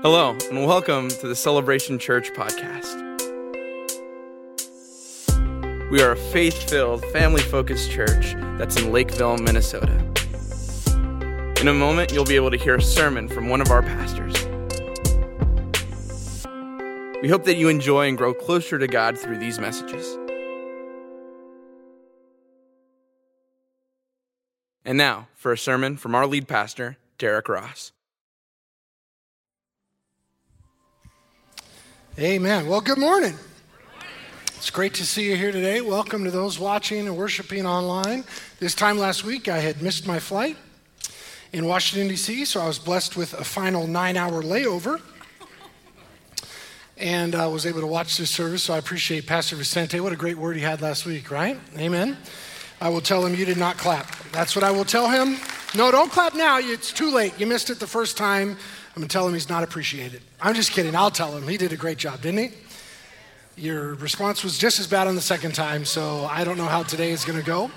Hello, and welcome to the Celebration Church podcast. We are a faith filled, family focused church that's in Lakeville, Minnesota. In a moment, you'll be able to hear a sermon from one of our pastors. We hope that you enjoy and grow closer to God through these messages. And now, for a sermon from our lead pastor, Derrick Ross. Amen. Well, good morning. It's great to see you here today. Welcome to those watching and worshiping online. This time last week, I had missed my flight in Washington, D.C., so I was blessed with a final nine hour layover and I uh, was able to watch this service. So I appreciate Pastor Vicente. What a great word he had last week, right? Amen. I will tell him you did not clap. That's what I will tell him. No, don't clap now. It's too late. You missed it the first time. I'm going to tell him he's not appreciated. I'm just kidding. I'll tell him. He did a great job, didn't he? Your response was just as bad on the second time, so I don't know how today is going to go.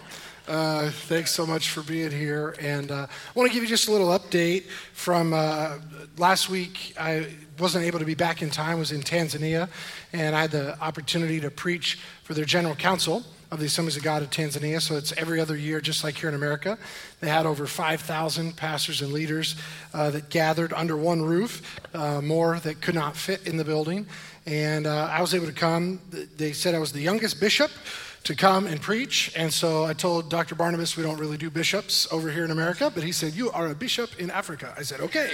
Uh, thanks so much for being here. And uh, I want to give you just a little update from uh, last week. I wasn't able to be back in time, was in Tanzania, and I had the opportunity to preach for their general council of the Assemblies of God of Tanzania. So it's every other year, just like here in America. They had over 5,000 pastors and leaders uh, that gathered under one roof, uh, more that could not fit in the building. And uh, I was able to come. They said I was the youngest bishop to come and preach. And so I told Dr. Barnabas we don't really do bishops over here in America, but he said, You are a bishop in Africa. I said, Okay.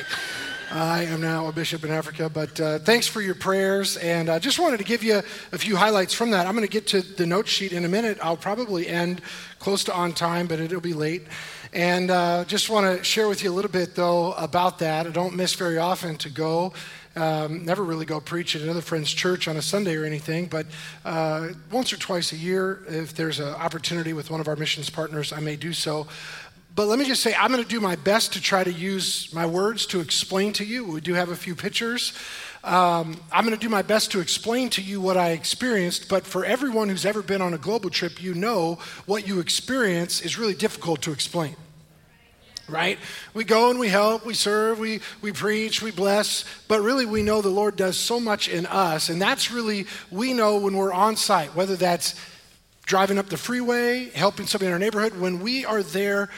I am now a bishop in Africa, but uh, thanks for your prayers. And I just wanted to give you a few highlights from that. I'm going to get to the note sheet in a minute. I'll probably end close to on time, but it'll be late. And uh, just want to share with you a little bit, though, about that. I don't miss very often to go um, never really go preach at another friend's church on a Sunday or anything, but uh, once or twice a year, if there's an opportunity with one of our missions partners, I may do so. But let me just say, I'm going to do my best to try to use my words to explain to you. We do have a few pictures. Um, I'm going to do my best to explain to you what I experienced, but for everyone who's ever been on a global trip, you know what you experience is really difficult to explain right? We go and we help, we serve, we, we preach, we bless, but really we know the Lord does so much in us. And that's really, we know when we're on site, whether that's driving up the freeway, helping somebody in our neighborhood, when we are there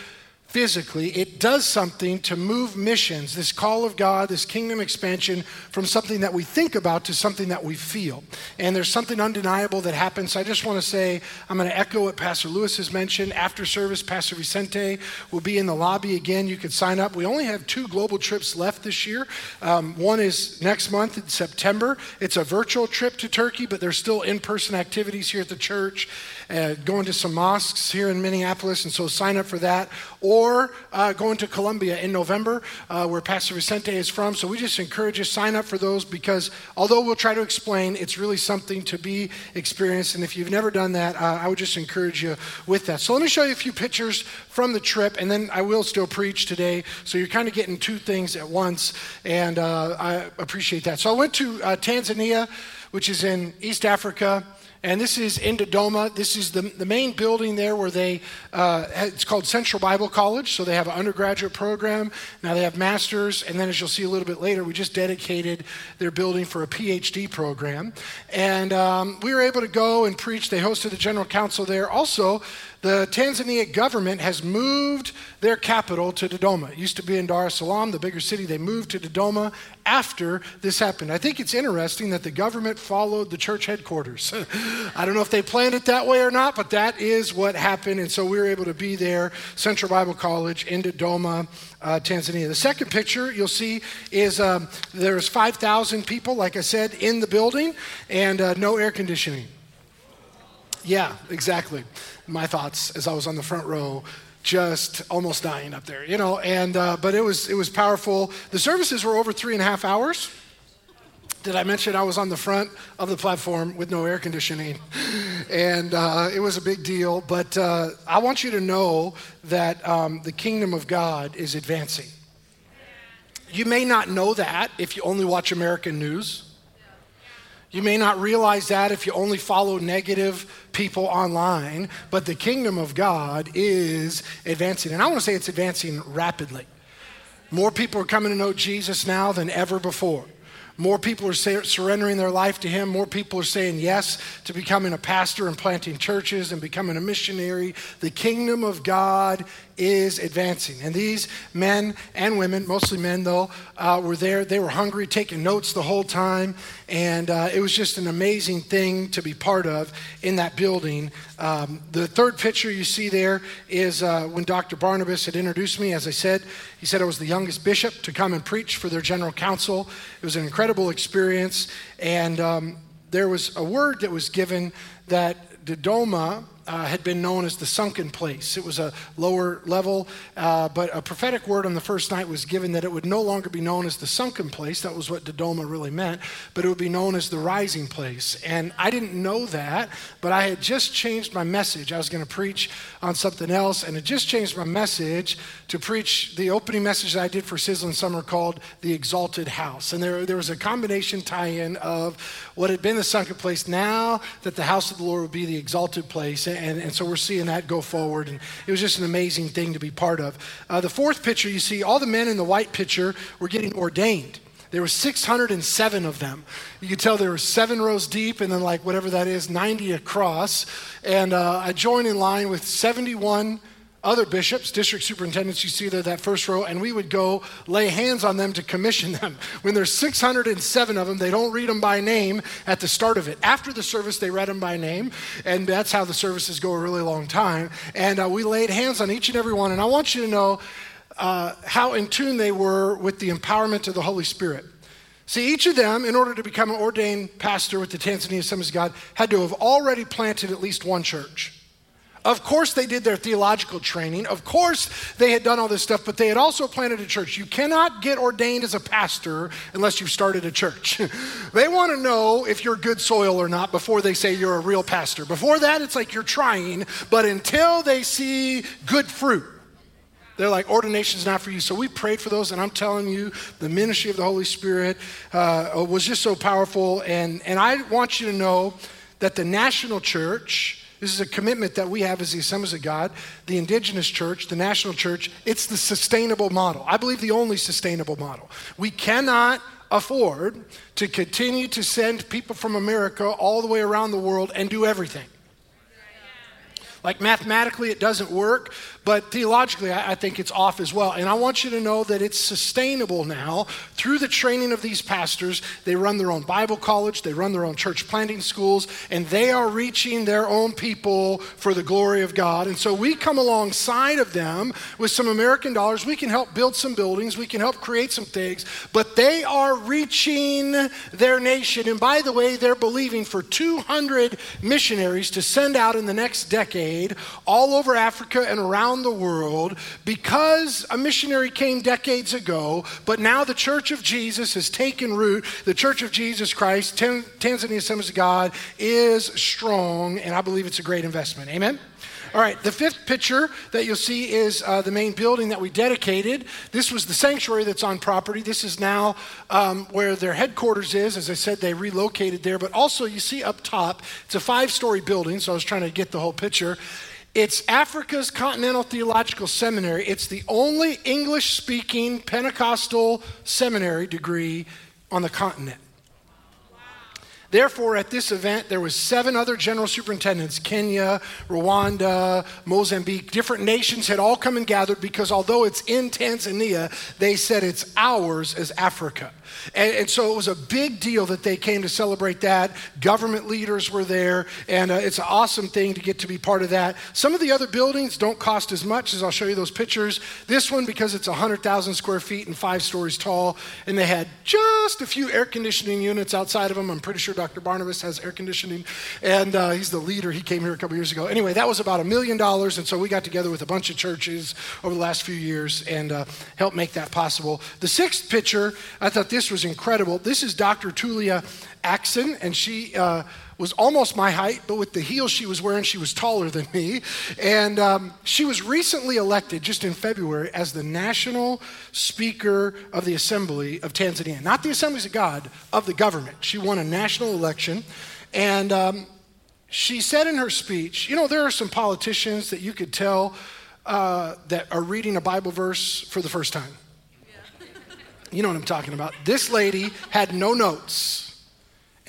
physically, it does something to move missions, this call of God, this kingdom expansion, from something that we think about to something that we feel. And there's something undeniable that happens. I just want to say, I'm going to echo what Pastor Lewis has mentioned. After service, Pastor Vicente will be in the lobby again. You can sign up. We only have two global trips left this year. Um, one is next month in September. It's a virtual trip to Turkey, but there's still in person activities here at the church, uh, going to some mosques here in Minneapolis. And so sign up for that. Or uh, going to Colombia in November, uh, where Pastor Vicente is from. So we just encourage you sign up for those because although we'll try to explain, it's really something to be experienced. And if you've never done that, uh, I would just encourage you with that. So let me show you a few pictures from the trip, and then I will still preach today. So you're kind of getting two things at once, and uh, I appreciate that. So I went to uh, Tanzania, which is in East Africa. And this is in Dodoma. This is the, the main building there where they, uh, it's called Central Bible College. So they have an undergraduate program. Now they have masters. And then, as you'll see a little bit later, we just dedicated their building for a PhD program. And um, we were able to go and preach. They hosted a general council there. Also, the Tanzania government has moved their capital to Dodoma. It used to be in Dar es Salaam, the bigger city. They moved to Dodoma after this happened. I think it's interesting that the government followed the church headquarters. I don't know if they planned it that way or not, but that is what happened. And so we were able to be there, Central Bible College in Dodoma, uh, Tanzania. The second picture you'll see is um, there's 5,000 people, like I said, in the building and uh, no air conditioning. Yeah, exactly my thoughts as I was on the front row just almost dying up there, you know. And uh, but it was it was powerful. The services were over three and a half hours. Did I mention I was on the front of the platform with no air conditioning? And uh, it was a big deal. But uh, I want you to know that um, the kingdom of God is advancing. You may not know that if you only watch American news. You may not realize that if you only follow negative people online, but the kingdom of God is advancing. And I want to say it's advancing rapidly. More people are coming to know Jesus now than ever before. More people are surrendering their life to Him. More people are saying yes to becoming a pastor and planting churches and becoming a missionary. The kingdom of God is advancing. And these men and women, mostly men though, uh, were there. They were hungry, taking notes the whole time. And uh, it was just an amazing thing to be part of in that building. Um, the third picture you see there is uh, when Dr. Barnabas had introduced me. As I said, he said I was the youngest bishop to come and preach for their general council. It was an incredible experience. And um, there was a word that was given that Dodoma uh, had been known as the sunken place. It was a lower level, uh, but a prophetic word on the first night was given that it would no longer be known as the sunken place. That was what Dodoma really meant, but it would be known as the rising place. And I didn't know that, but I had just changed my message. I was going to preach on something else, and it just changed my message to preach the opening message that I did for Sizzling Summer called The Exalted House. And there, there was a combination tie in of what had been the sunken place, now that the house of the Lord would be the exalted place and so we're seeing that go forward. And it was just an amazing thing to be part of. Uh, the fourth picture, you see all the men in the white picture were getting ordained. There were 607 of them. You could tell there were seven rows deep, and then like whatever that is, 90 across. And uh, I joined in line with 71 other bishops, district superintendents, you see there, that first row, and we would go lay hands on them to commission them. When there's 607 of them, they don't read them by name at the start of it. After the service, they read them by name, and that's how the services go a really long time. And uh, we laid hands on each and every one, and I want you to know uh, how in tune they were with the empowerment of the Holy Spirit. See, each of them, in order to become an ordained pastor with the Tanzania Assemblies of God, had to have already planted at least one church. Of course, they did their theological training. Of course, they had done all this stuff, but they had also planted a church. You cannot get ordained as a pastor unless you've started a church. they want to know if you're good soil or not before they say you're a real pastor. Before that, it's like you're trying, but until they see good fruit, they're like, ordination's not for you. So we prayed for those, and I'm telling you, the ministry of the Holy Spirit uh, was just so powerful. And, and I want you to know that the national church, this is a commitment that we have as the Assemblies of God, the indigenous church, the national church. It's the sustainable model. I believe the only sustainable model. We cannot afford to continue to send people from America all the way around the world and do everything. Like mathematically, it doesn't work, but theologically, I, I, think it's off as well. And I want you to know that it's sustainable now through the training of these pastors. They run their own Bible college, they run their own church planting schools, and they are reaching their own people for the glory of God. And so we come alongside of them with some American dollars. We can help build some buildings, we can help create some things, but they are reaching their nation. And by the way, they're believing for 200 missionaries to send out in the next decade all over Africa and around around the world because a missionary came decades ago, but now the Church of Jesus has taken root. The Church of Jesus Christ, Tanzania Assemblies of God, is strong, and I believe it's a great investment. Amen? All right, the fifth picture that you'll see is uh, the main building that we dedicated. This was the sanctuary that's on property. This is now um, where their headquarters is. As I said, they relocated there. But also, you see up top, it's a five story building, so I was trying to get the whole picture. It's Africa's Continental Theological Seminary. It's the only English speaking Pentecostal seminary degree on the continent. Therefore, at this event, there was seven other general superintendents, Kenya, Rwanda, Mozambique, different nations had all come and gathered because although it's in Tanzania, they said it's ours as Africa. And, and, so it was a big deal that they came to celebrate that. Government leaders were there, and uh, it's an awesome thing to get to be part of that. Some of the other buildings don't cost as much, as I'll show you those pictures. This one, because it's 100,000 square feet and five stories tall, and they had just a few air conditioning units outside of them. I'm pretty sure Dr. Barnabas has air conditioning, and uh, he's the leader. He came here a couple years ago. Anyway, that was about a million dollars, and so we got together with a bunch of churches over the last few years and uh, helped make that possible. The sixth picture, I thought this was incredible. This is Dr. Tulia Ackson, and she uh, was almost my height, but with the heels she was wearing, she was taller than me. And um, she was recently elected, just in February, as the National Speaker of the Assembly of Tanzania. Not the Assemblies of God, of the government. She won a national election. And um, she said in her speech, you know, there are some politicians that you could tell uh, that are reading a Bible verse for the first time. You know what I'm talking about. This lady had no notes.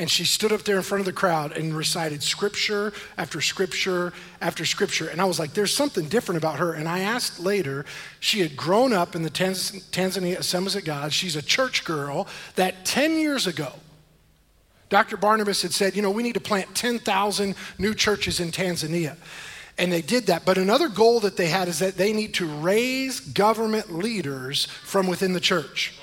And she stood up there in front of the crowd and recited scripture after scripture after scripture. And I was like, there's something different about her. And I asked later, she had grown up in the Tanz- Tanzania Assemblies of God. She's a church girl that 10 years ago, Dr. Barnabas had said, you know, we need to plant 10,000 new churches in Tanzania. And they did that. But another goal that they had is that they need to raise government leaders from within the church.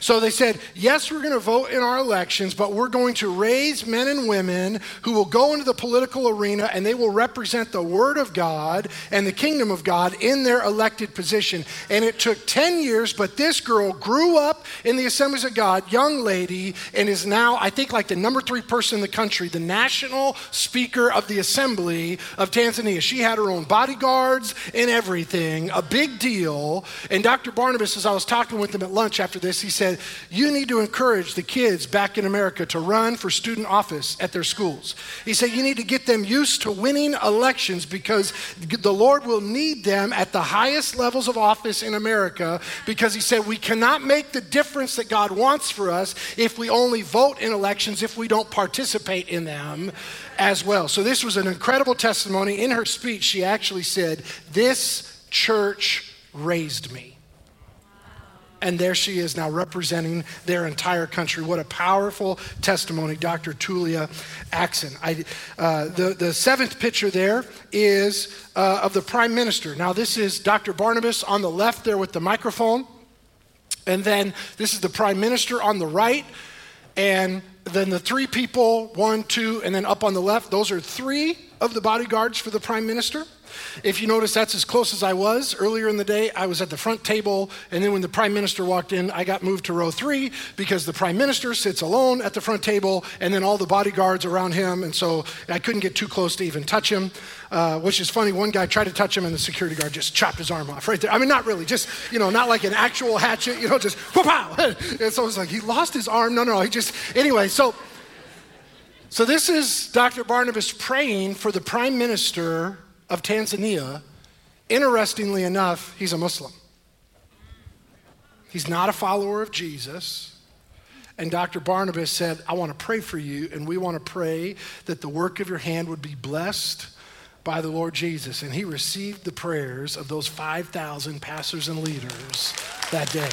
So they said, yes, we're going to vote in our elections, but we're going to raise men and women who will go into the political arena and they will represent the Word of God and the kingdom of God in their elected position. And it took 10 years, but this girl grew up in the Assemblies of God, young lady, and is now, I think, like the number three person in the country, the national speaker of the Assembly of Tanzania. She had her own bodyguards and everything, a big deal. And Dr. Barnabas, as I was talking with him at lunch after this, he said, said, You need to encourage the kids back in America to run for student office at their schools. He said, You need to get them used to winning elections because the Lord will need them at the highest levels of office in America because he said, We cannot make the difference that God wants for us if we only vote in elections, if we don't participate in them as well. So, this was an incredible testimony. In her speech, she actually said, This church raised me. And there she is now representing their entire country. What a powerful testimony, Dr. Tulia Ackson. I, uh, the, the seventh picture there is uh, of the prime minister. Now, this is Dr. Barnabas on the left there with the microphone. And then this is the prime minister on the right. And then the three people, one, two, and then up on the left, those are three of the bodyguards for the prime minister. If you notice, that's as close as I was. Earlier in the day, I was at the front table, and then when the prime minister walked in, I got moved to row three because the prime minister sits alone at the front table, and then all the bodyguards around him, and so I couldn't get too close to even touch him, uh, which is funny. One guy tried to touch him, and the security guard just chopped his arm off right there. I mean, not really, just, you know, not like an actual hatchet, you know, just pow! and so it's like, he lost his arm. No, no, he just, anyway, so. So, this is Dr. Barnabas praying for the prime minister of Tanzania, interestingly enough, he's a Muslim. He's not a follower of Jesus. And Dr. Barnabas said, I want to pray for you, and we want to pray that the work of your hand would be blessed by the Lord Jesus. And he received the prayers of those 5,000 pastors and leaders that day.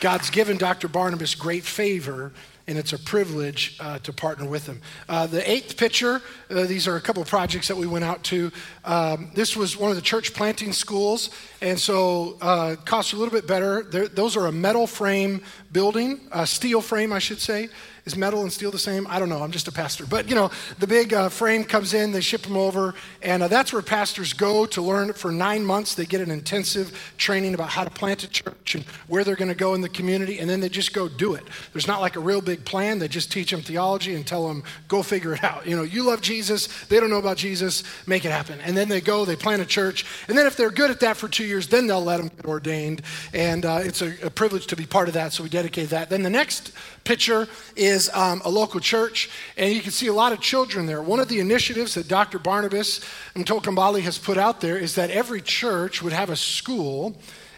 God's given Dr. Barnabas great favor and it's a privilege uh, to partner with them. Uh, the eighth picture, uh, these are a couple of projects that we went out to. Um, this was one of the church planting schools, and so uh, costs a little bit better. They're, those are a metal frame building, a steel frame, I should say. Is metal and steel the same? I don't know. I'm just a pastor. But, you know, the big uh, frame comes in, they ship them over, and uh, that's where pastors go to learn for nine months. They get an intensive training about how to plant a church and where they're going to go in the community, and then they just go do it. There's not like a real big plan. They just teach them theology and tell them, go figure it out. You know, you love Jesus, they don't know about Jesus, make it happen. And then they go, they plant a church, and then if they're good at that for two years, then they'll let them get ordained. And uh, it's a, a privilege to be part of that, so we dedicate that. Then the next picture is um, a local church, and you can see a lot of children there. One of the initiatives that Dr. Barnabas Mtokambali has put out there is that every church would have a school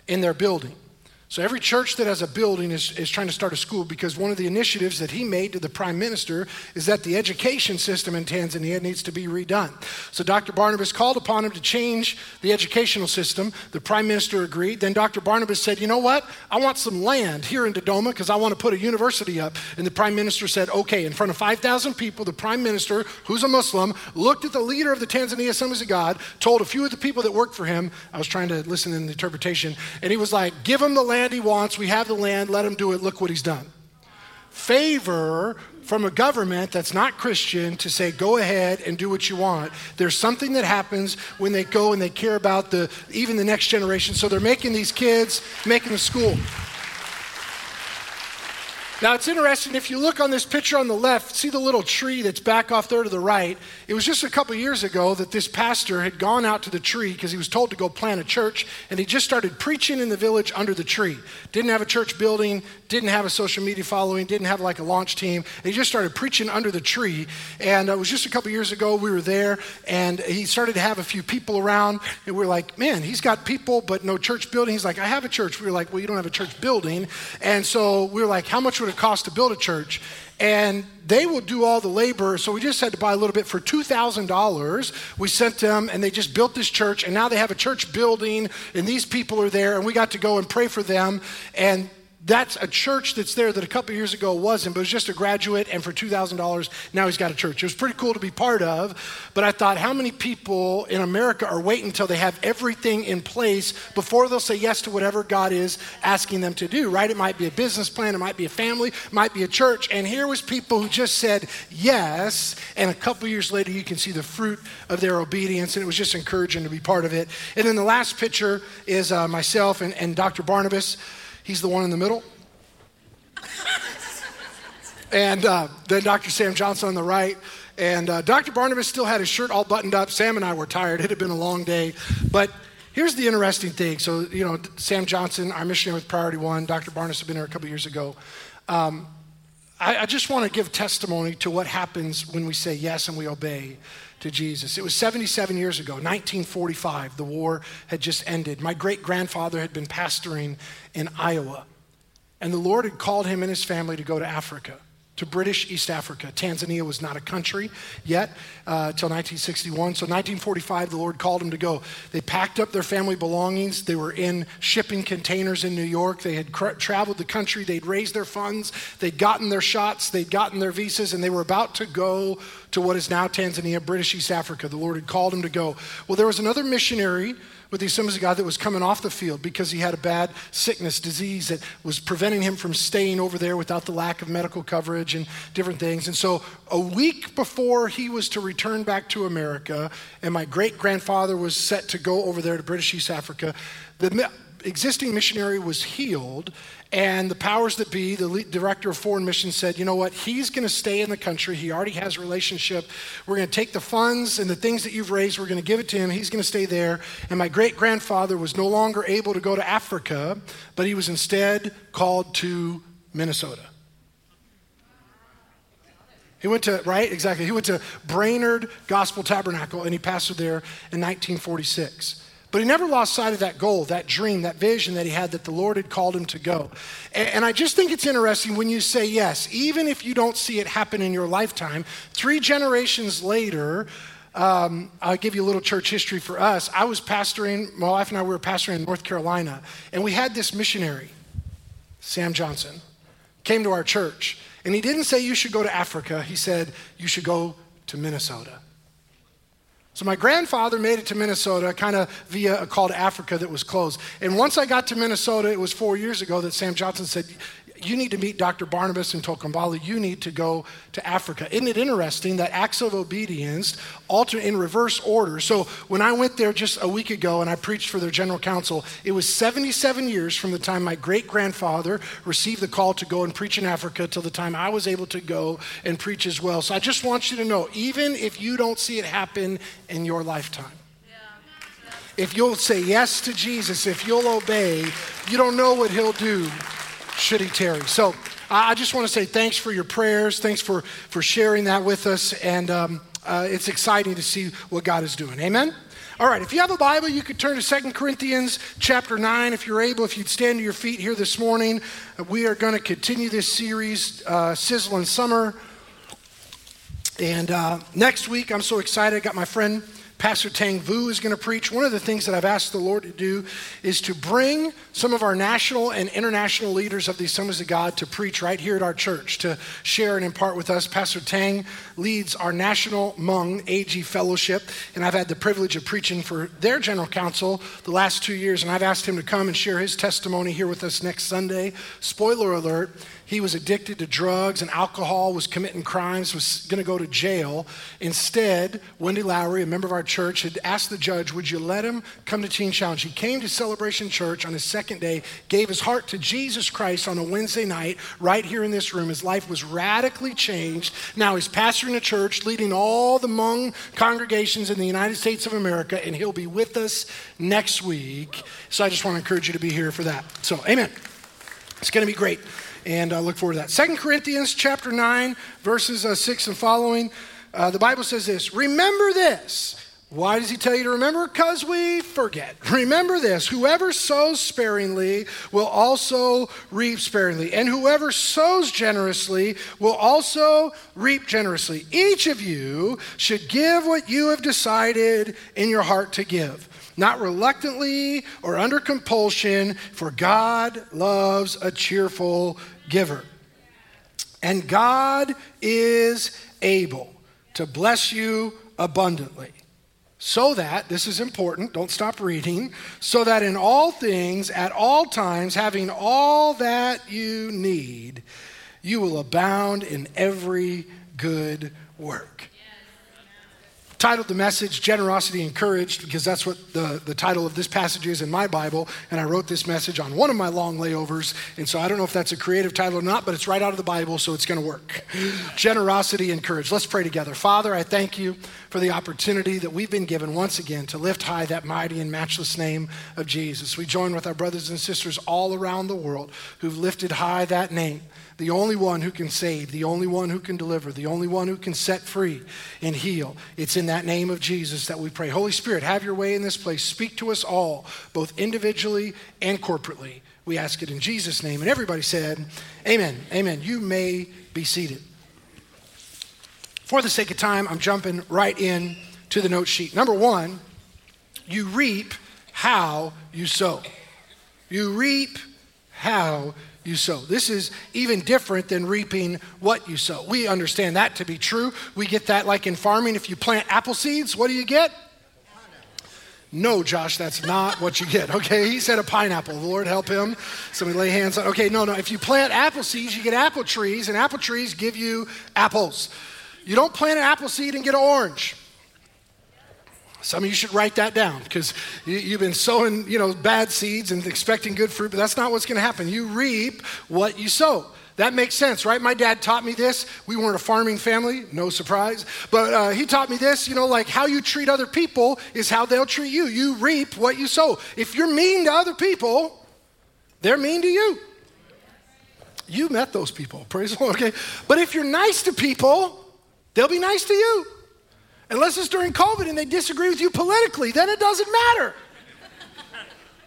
in their building. So every church that has a building is, is trying to start a school because one of the initiatives that he made to the prime minister is that the education system in Tanzania needs to be redone. So Dr. Barnabas called upon him to change the educational system. The prime minister agreed. Then Dr. Barnabas said, You know what? I want some land here in Dodoma because I want to put a university up. And the prime minister said, Okay, in front of 5,000 people, the prime minister, who's a Muslim, looked at the leader of the Tanzania Assemblies of God, told a few of the people that worked for him, I was trying to listen in the interpretation, and he was like, Give him the land land he wants. We have the land. Let him do it. Look what he's done. Favor from a government that's not Christian to say, go ahead and do what you want. There's something that happens when they go and they care about the even the next generation. So they're making these kids, making the school. Now, it's interesting if you look on this picture on the left, see the little tree that's back off there to the right. It was just a couple years ago that this pastor had gone out to the tree because he was told to go plant a church, and he just started preaching in the village under the tree. Didn't have a church building, didn't have a social media following, didn't have like a launch team. He just started preaching under the tree. And it was just a couple years ago, we were there, and he started to have a few people around, and we are like, man, he's got people, but no church building. He's like, I have a church. We were like, well, you don't have a church building. And so we were like, how much would it cost to build a church? And they will do all the labor. So we just had to buy a little bit for $2,000. We sent them and they just built this church. And now they have a church building and these people are there. And we got to go and pray for them. And that's a church that's there that a couple years ago wasn't, but was just a graduate, and for $2,000, now he's got a church. It was pretty cool to be part of, but I thought, how many people in America are waiting until they have everything in place before they'll say yes to whatever God is asking them to do, right? It might be a business plan, it might be a family, it might be a church, and here was people who just said yes, and a couple years later, you can see the fruit of their obedience, and it was just encouraging to be part of it. And then the last picture is uh, myself and, and Dr. Barnabas. He's the one in the middle. and uh, then Dr. Sam Johnson on the right. And uh, Dr. Barnabas still had his shirt all buttoned up. Sam and I were tired. It had been a long day. But here's the interesting thing. So, you know, Sam Johnson, our missionary with Priority One, Dr. Barnabas had been here a couple years ago. Um, I, I just want to give testimony to what happens when we say yes and we obey to Jesus. It was 77 years ago, 1945. The war had just ended. My great grandfather had been pastoring in Iowa, and the Lord had called him and his family to go to Africa to British East Africa. Tanzania was not a country yet uh, until 1961. So 1945, the Lord called them to go. They packed up their family belongings. They were in shipping containers in New York. They had cr- traveled the country. They'd raised their funds. They'd gotten their shots. They'd gotten their visas, and they were about to go to what is now Tanzania, British East Africa. The Lord had called them to go. Well, there was another missionary with the Assemblies of God that was coming off the field because he had a bad sickness, disease that was preventing him from staying over there without the lack of medical coverage and different things. And so, a week before he was to return back to America, and my great grandfather was set to go over there to British East Africa, the existing missionary was healed and the powers that be, the director of foreign missions said, you know what, he's going to stay in the country. He already has a relationship. We're going to take the funds and the things that you've raised, we're going to give it to him. He's going to stay there. And my great grandfather was no longer able to go to Africa, but he was instead called to Minnesota. He went to, right? Exactly. He went to Brainerd Gospel Tabernacle and he pastored there in 1946. But he never lost sight of that goal, that dream, that vision that he had that the Lord had called him to go. And, I just think it's interesting when you say yes, even if you don't see it happen in your lifetime, three generations later, um, I'll give you a little church history for us. I was pastoring, my wife and I were pastoring in North Carolina, and we had this missionary, Sam Johnson, came to our church. And he didn't say you should go to Africa, he said you should go to Minnesota. So my grandfather made it to Minnesota kind of via uh, a call to Africa that was closed. And once I got to Minnesota, it was four years ago that Sam Johnson said, you need to meet Dr. Barnabas Mtokambali. You need to go to Africa. Isn't it interesting that acts of obedience alter in reverse order? So when I went there just a week ago and I preached for their general council, it was 77 years from the time my great grandfather received the call to go and preach in Africa till the time I was able to go and preach as well. So I just want you to know, even if you don't see it happen in your lifetime, if you'll say yes to Jesus, if you'll obey, you don't know what he'll do should he tarry. So I just want to say thanks for your prayers. Thanks for, for sharing that with us. And um, uh, it's exciting to see what God is doing. Amen? All right, if you have a Bible, you could turn to Second Corinthians chapter 9 if you're able. If you'd stand to your feet here this morning, we are going to continue this series, uh, Sizzling Summer. And uh, next week, I'm so excited. I got my friend Pastor Tang Vu is going to preach. One of the things that I've asked the Lord to do is to bring some of our national and international leaders of the Assemblies of God to preach right here at our church, to share and impart with us. Pastor Tang leads our National Hmong AG Fellowship, and I've had the privilege of preaching for their general council the last two years, and I've asked him to come and share his testimony here with us next Sunday. Spoiler alert, he was addicted to drugs and alcohol, was committing crimes, was going to go to jail. Instead, Wendy Lowry, a member of our church, had asked the judge, Would you let him come to Teen Challenge? He came to Celebration Church on his second day, gave his heart to Jesus Christ on a Wednesday night, right here in this room. His life was radically changed. Now he's pastoring a church, leading all the Hmong congregations in the United States of America, and he'll be with us next week. So I just want to encourage you to be here for that. So, amen. It's going to be great and I look forward to that. Second Corinthians chapter 9, verses uh, 6 and following, uh, the Bible says this Remember this. Why does he tell you to remember? Because we forget. Remember this whoever sows sparingly will also reap sparingly, and whoever sows generously will also reap generously. Each of you should give what you have decided in your heart to give not reluctantly or under compulsion, for God loves a cheerful giver. And God is able to bless you abundantly. So that, this is important, don't stop reading, so that in all things, at all times, having all that you need, you will abound in every good work titled the message Generosity Encouraged because that's what the, the title of this passage is in my Bible. And I wrote this message on one of my long layovers. And so I don't know if that's a creative title or not, but it's right out of the Bible, so it's going to work. Generosity Encouraged. Let's pray together. Father, I thank you for the opportunity that we've been given once again to lift high that mighty and matchless name of Jesus. We join with our brothers and sisters all around the world who've lifted high that name the only one who can save, the only one who can deliver, the only one who can set free and heal. It's in that name of Jesus that we pray. Holy Spirit, have your way in this place. Speak to us all, both individually and corporately. We ask it in Jesus' name. And everybody said, Amen. Amen. You may be seated. For the sake of time, I'm jumping right in to the note sheet. Number one, you reap how you sow. You reap how you sow. This is even different than reaping what you sow. We understand that to be true. We get that like in farming. If you plant apple seeds, what do you get? No, Josh, that's not what you get. Okay, he said a pineapple. Lord help him. Somebody lay hands on. Okay, no, no. If you plant apple seeds, you get apple trees, and apple trees give you apples. You don't plant an apple seed and get an orange. Some of you should write that down because you, have been sowing, you know, bad seeds and expecting good fruit, but that's not what's going to happen. You reap what you sow. That makes sense, right? My dad taught me this. We weren't a farming family, no surprise. But uh, he taught me this, you know, like how you treat other people is how they'll treat you. You reap what you sow. If you're mean to other people, they're mean to you. You met those people, praise the Lord, okay? But if you're nice to people, they'll be nice to you. Unless it's during COVID and they disagree with you politically, then it doesn't matter.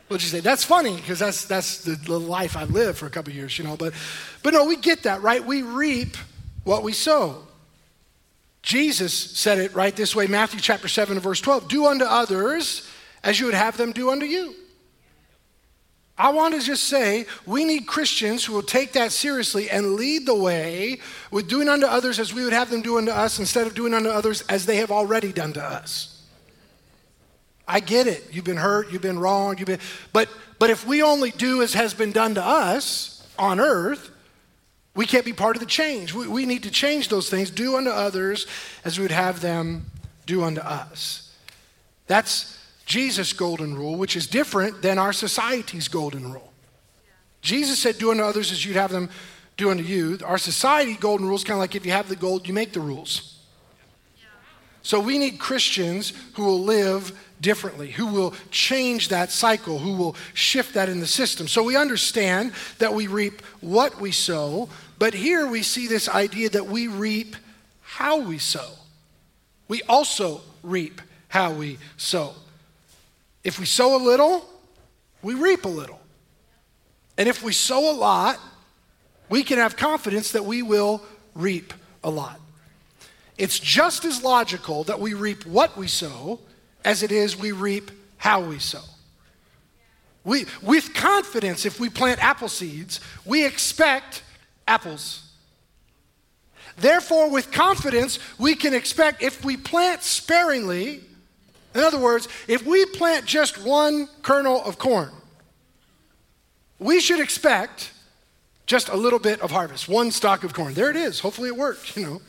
What'd you say? That's funny because that's, that's the, the life I've lived for a couple years, you know. But, but no, we get that, right? We reap what we sow. Jesus said it right this way Matthew chapter 7 verse 12 Do unto others as you would have them do unto you. I want to just say we need Christians who will take that seriously and lead the way with doing unto others as we would have them do unto us instead of doing unto others as they have already done to us. I get it. You've been hurt, you've been wrong, you've been but but if we only do as has been done to us on earth, we can't be part of the change. We, we need to change those things, do unto others as we would have them do unto us. That's Jesus' golden rule, which is different than our society's golden rule. Jesus said, Do unto others as you'd have them do unto you. Our society golden rule is kind of like if you have the gold, you make the rules. So we need Christians who will live differently, who will change that cycle, who will shift that in the system. So we understand that we reap what we sow, but here we see this idea that we reap how we sow. We also reap how we sow. If we sow a little, we reap a little. And if we sow a lot, we can have confidence that we will reap a lot. It's just as logical that we reap what we sow as it is we reap how we sow. We, with confidence, if we plant apple seeds, we expect apples. Therefore, with confidence, we can expect if we plant sparingly, in other words, if we plant just one kernel of corn, we should expect just a little bit of harvest, one stalk of corn. There it is. Hopefully it worked, you know.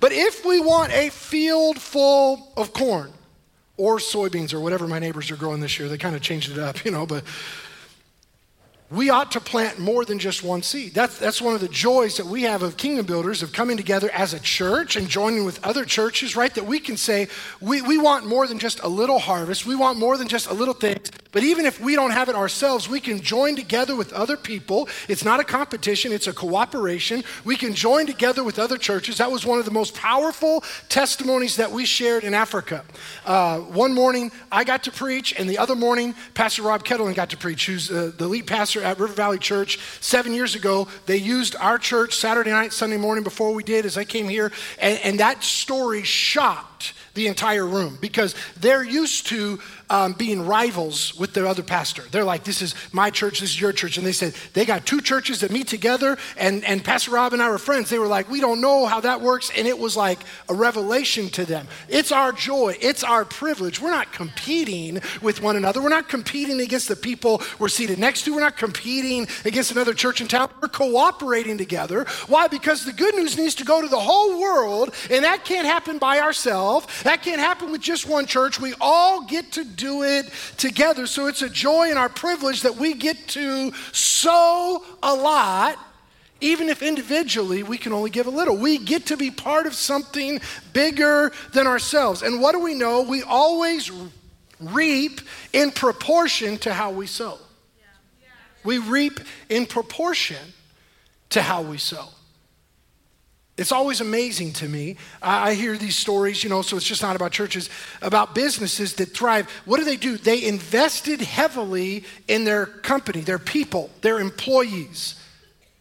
But if we want a field full of corn or soybeans or whatever my neighbors are growing this year, they kind of changed it up, you know, but we ought to plant more than just one seed. That's, that's one of the joys that we have of kingdom builders, of coming together as a church and joining with other churches, right? That we can say, we, we want more than just a little harvest. We want more than just a little things. But even if we don't have it ourselves, we can join together with other people. It's not a competition, it's a cooperation. We can join together with other churches. That was one of the most powerful testimonies that we shared in Africa. Uh, one morning, I got to preach, and the other morning, Pastor Rob Ketterling got to preach, who's uh, the lead pastor at River Valley Church seven years ago. They used our church Saturday night, Sunday morning before we did as I came here. And, and that story shocked the entire room because they're used to um, being rivals with their other pastor. They're like, this is my church, this is your church. And they said, they got two churches that meet together, and, and Pastor Rob and I were friends. They were like, we don't know how that works. And it was like a revelation to them. It's our joy, it's our privilege. We're not competing with one another, we're not competing against the people we're seated next to, we're not competing against another church in town. We're cooperating together. Why? Because the good news needs to go to the whole world, and that can't happen by ourselves. That can't happen with just one church. We all get to do it together. So it's a joy and our privilege that we get to sow a lot even if individually we can only give a little. We get to be part of something bigger than ourselves. And what do we know? We always reap in proportion to how we sow. We reap in proportion to how we sow. It's always amazing to me. I hear these stories, you know, so it's just not about churches, about businesses that thrive. What do they do? They invested heavily in their company, their people, their employees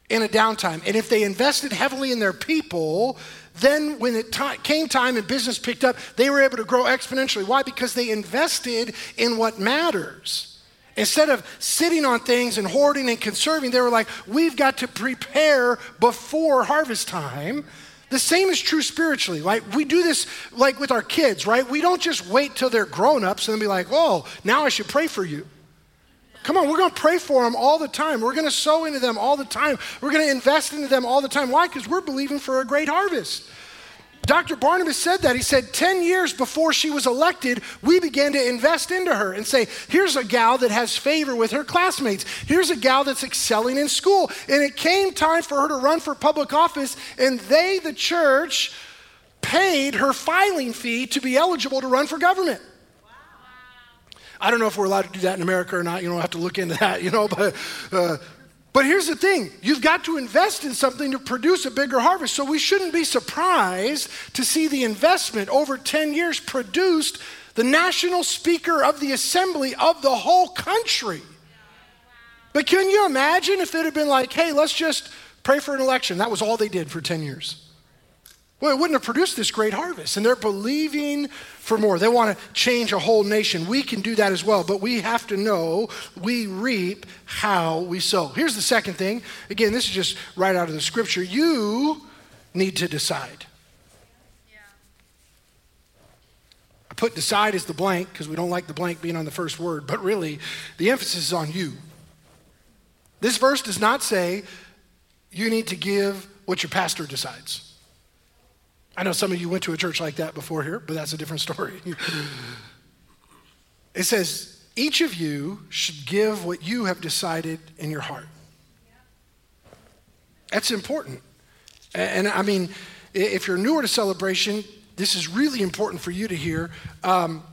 in a downtime. And if they invested heavily in their people, then when it t- came time and business picked up, they were able to grow exponentially. Why? Because they invested in what matters. Instead of sitting on things and hoarding and conserving, they were like, we've got to prepare before harvest time. The same is true spiritually. Like we do this like with our kids, right? We don't just wait till they're grown ups and then be like, oh, now I should pray for you. Come on, we're going to pray for them all the time. We're going to sow into them all the time. We're going to invest into them all the time. Why? Because we're believing for a great harvest. Dr. Barnabas said that. He said 10 years before she was elected, we began to invest into her and say, here's a gal that has favor with her classmates. Here's a gal that's excelling in school. And it came time for her to run for public office, and they, the church, paid her filing fee to be eligible to run for government. I don't know if we're allowed to do that in America or not. You don't have to look into that, you know, but uh, but here's the thing you've got to invest in something to produce a bigger harvest. So we shouldn't be surprised to see the investment over 10 years produced the national speaker of the assembly of the whole country. But can you imagine if it had been like, hey, let's just pray for an election? That was all they did for 10 years. Well, it wouldn't have produced this great harvest. And they're believing for more. They want to change a whole nation. We can do that as well, but we have to know we reap how we sow. Here's the second thing. Again, this is just right out of the scripture. You need to decide. I put decide as the blank because we don't like the blank being on the first word, but really, the emphasis is on you. This verse does not say you need to give what your pastor decides. I know some of you went to a church like that before here, but that's a different story. it says, each of you should give what you have decided in your heart. That's important. And, I mean, if you're newer to celebration, this is really important for you to hear. Um,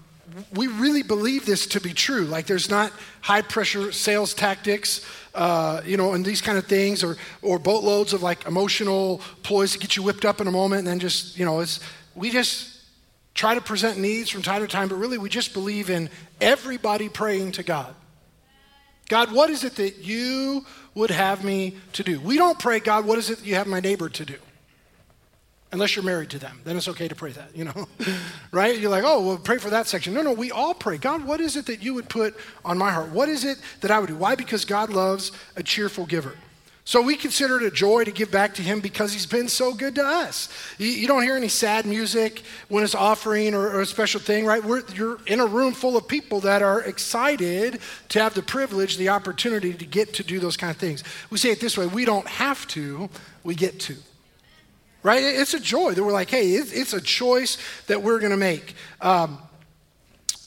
we really believe this to be true. Like, there's not high pressure sales tactics, uh, you know, and these kind of things, or, or boatloads of like emotional ploys to get you whipped up in a moment, and then just, you know, it's, we just try to present needs from time to time, but really we just believe in everybody praying to God. God, what is it that you would have me to do? We don't pray, God, what is it that you have my neighbor to do? Unless you're married to them. Then it's okay to pray that, you know? right? You're like, oh, well, pray for that section. No, no, we all pray. God, what is it that you would put on my heart? What is it that I would do? Why? Because God loves a cheerful giver. So we consider it a joy to give back to him because he's been so good to us. You, you don't hear any sad music when it's offering or, or a special thing, right? We're, you're in a room full of people that are excited to have the privilege, the opportunity to get to do those kind of things. We say it this way we don't have to, we get to. Right? It's a joy that we're like, hey, it's a choice that we're going to make. Um,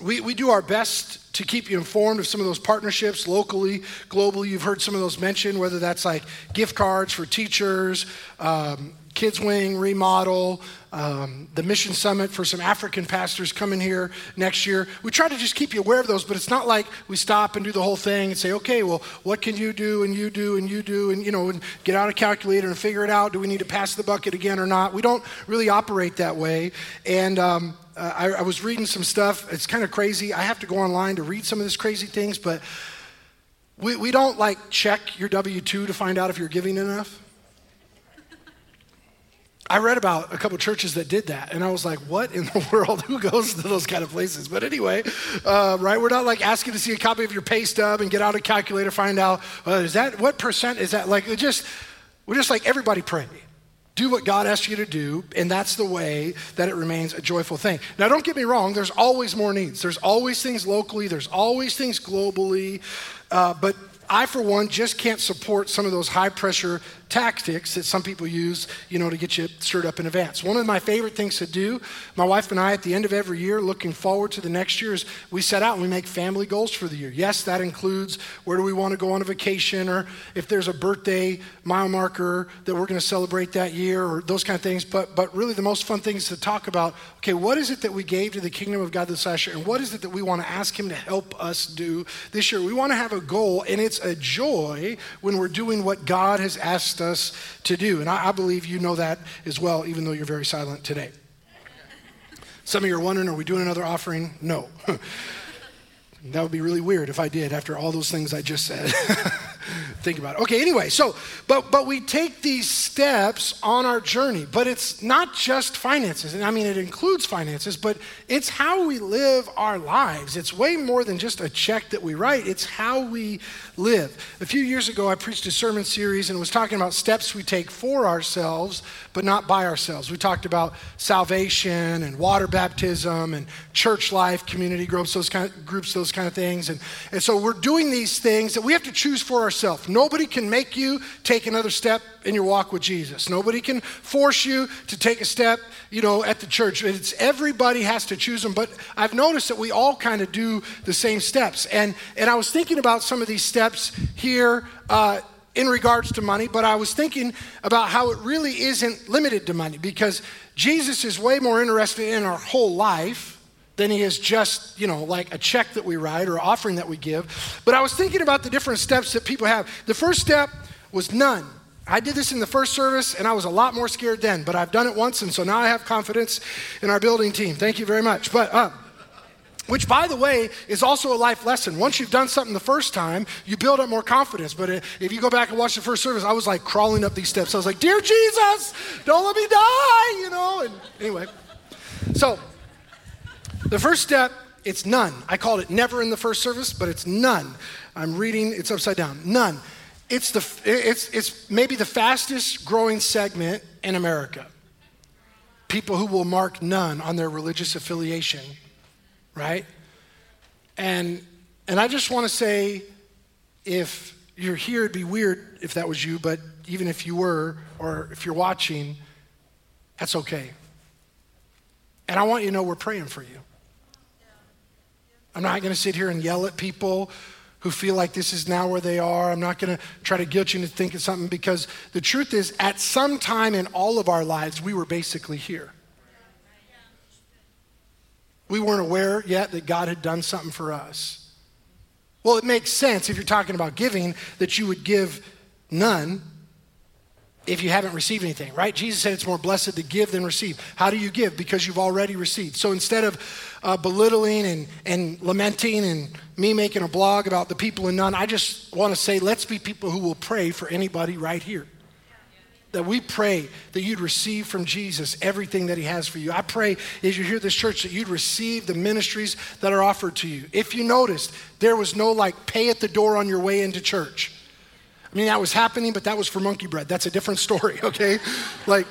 we, we do our best to keep you informed of some of those partnerships locally, globally. You've heard some of those mentioned, whether that's like gift cards for teachers, um, Kids Wing remodel, um, the Mission Summit for some African pastors coming here next year. We try to just keep you aware of those, but it's not like we stop and do the whole thing and say, okay, well, what can you do and you do and you do and, you know, and get out a calculator and figure it out. Do we need to pass the bucket again or not? We don't really operate that way. And, um, uh, I, I was reading some stuff. It's kind of crazy. I have to go online to read some of this crazy things, but we, we don't like check your W 2 to find out if you're giving enough. I read about a couple churches that did that, and I was like, what in the world? Who goes to those kind of places? But anyway, uh, right? We're not like asking to see a copy of your pay stub and get out a calculator, find out, uh, is that, what percent is that? Like, just, we're just like, everybody pray do what God asks you to do, and that's the way that it remains a joyful thing. Now, don't get me wrong, there's always more needs. There's always things locally, there's always things globally, uh, but I, for one, just can't support some of those high pressure tactics that some people use, you know, to get you stirred up in advance. One of my favorite things to do, my wife and I, at the end of every year, looking forward to the next year, is we set out and we make family goals for the year. Yes, that includes where do we want to go on a vacation, or if there's a birthday mile marker that we're going to celebrate that year, or those kind of things. But but really, the most fun thing is to talk about. Okay, what is it that we gave to the kingdom of God this last year, and what is it that we want to ask Him to help us do this year? We want to have a goal, and it's a joy when we're doing what God has asked asked us to do. And I, I believe you know that as well, even though you're very silent today. Some of you are wondering, are we doing another offering? No. that would be really weird if I did after all those things I just said. think about it. Okay, anyway, so, but, but we take these steps on our journey, but it's not just finances. And I mean, it includes finances, but it's how we live our lives. It's way more than just a check that we write, it's how we live. A few years ago, I preached a sermon series and was talking about steps we take for ourselves, but not by ourselves. We talked about salvation and water baptism and church life, community groups, those kind of groups, those kind of things. And, and so we're doing these things that we have to choose for ourselves. Nobody can make you take another step in your walk with Jesus. Nobody can force you to take a step, you know, at the church. It's everybody has to choose them. But I've noticed that we all kind of do the same steps. And and I was thinking about some of these steps here. Uh, in regards to money, but I was thinking about how it really isn't limited to money because Jesus is way more interested in our whole life than he is just, you know, like a check that we write or offering that we give. But I was thinking about the different steps that people have. The first step was none. I did this in the first service and I was a lot more scared then, but I've done it once and so now I have confidence in our building team. Thank you very much. But, uh, which, by the way, is also a life lesson. Once you've done something the first time, you build up more confidence. But if you go back and watch the first service, I was like crawling up these steps. I was like, Dear Jesus, don't let me die, you know? And anyway, so the first step, it's none. I called it never in the first service, but it's none. I'm reading, it's upside down. None. It's, the, it's, it's maybe the fastest growing segment in America. People who will mark none on their religious affiliation right? And and I just want to say if you're here, it'd be weird if that was you, but even if you were, or if you're watching, that's okay. And I want you to know we're praying for you. I'm not going to sit here and yell at people who feel like this is now where they are. I'm not going to try to guilt you into thinking something because the truth is, at some time in all of our lives, we were basically here. We weren't aware yet that God had done something for us. Well, it makes sense if you're talking about giving that you would give none if you haven't received anything, right? Jesus said it's more blessed to give than receive. How do you give? Because you've already received. So instead of uh, belittling and, and lamenting and me making a blog about the people in none, I just want to say let's be people who will pray for anybody right here that we pray that you'd receive from Jesus everything that he has for you. I pray as you hear this church that you'd receive the ministries that are offered to you. If you noticed, there was no like pay at the door on your way into church. I mean, that was happening, but that was for monkey bread. That's a different story, okay? like,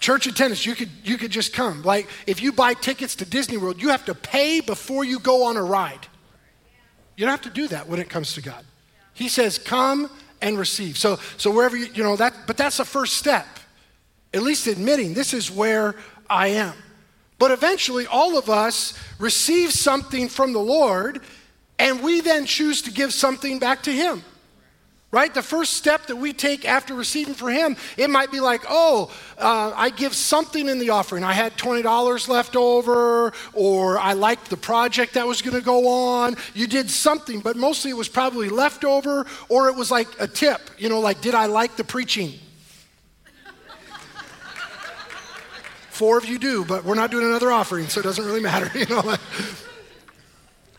church attendance, you could, you could just come. Like, if you buy tickets to Disney World, you have to pay before you go on a ride. You don't have to do that when it comes to God. He says, come and receive. So, so wherever you, you know, that, but that's the first step. At least admitting this is where I am. But eventually, all of us receive something from the Lord, and we then choose to give something back to Him. Right? The first step that we take after receiving for Him, it might be like, oh, uh, I give something in the offering. I had $20 left over, or I liked the project that was going to go on. You did something, but mostly it was probably leftover, or it was like a tip. You know, like, did I like the preaching? Four of you do, but we're not doing another offering, so it doesn't really matter, you know.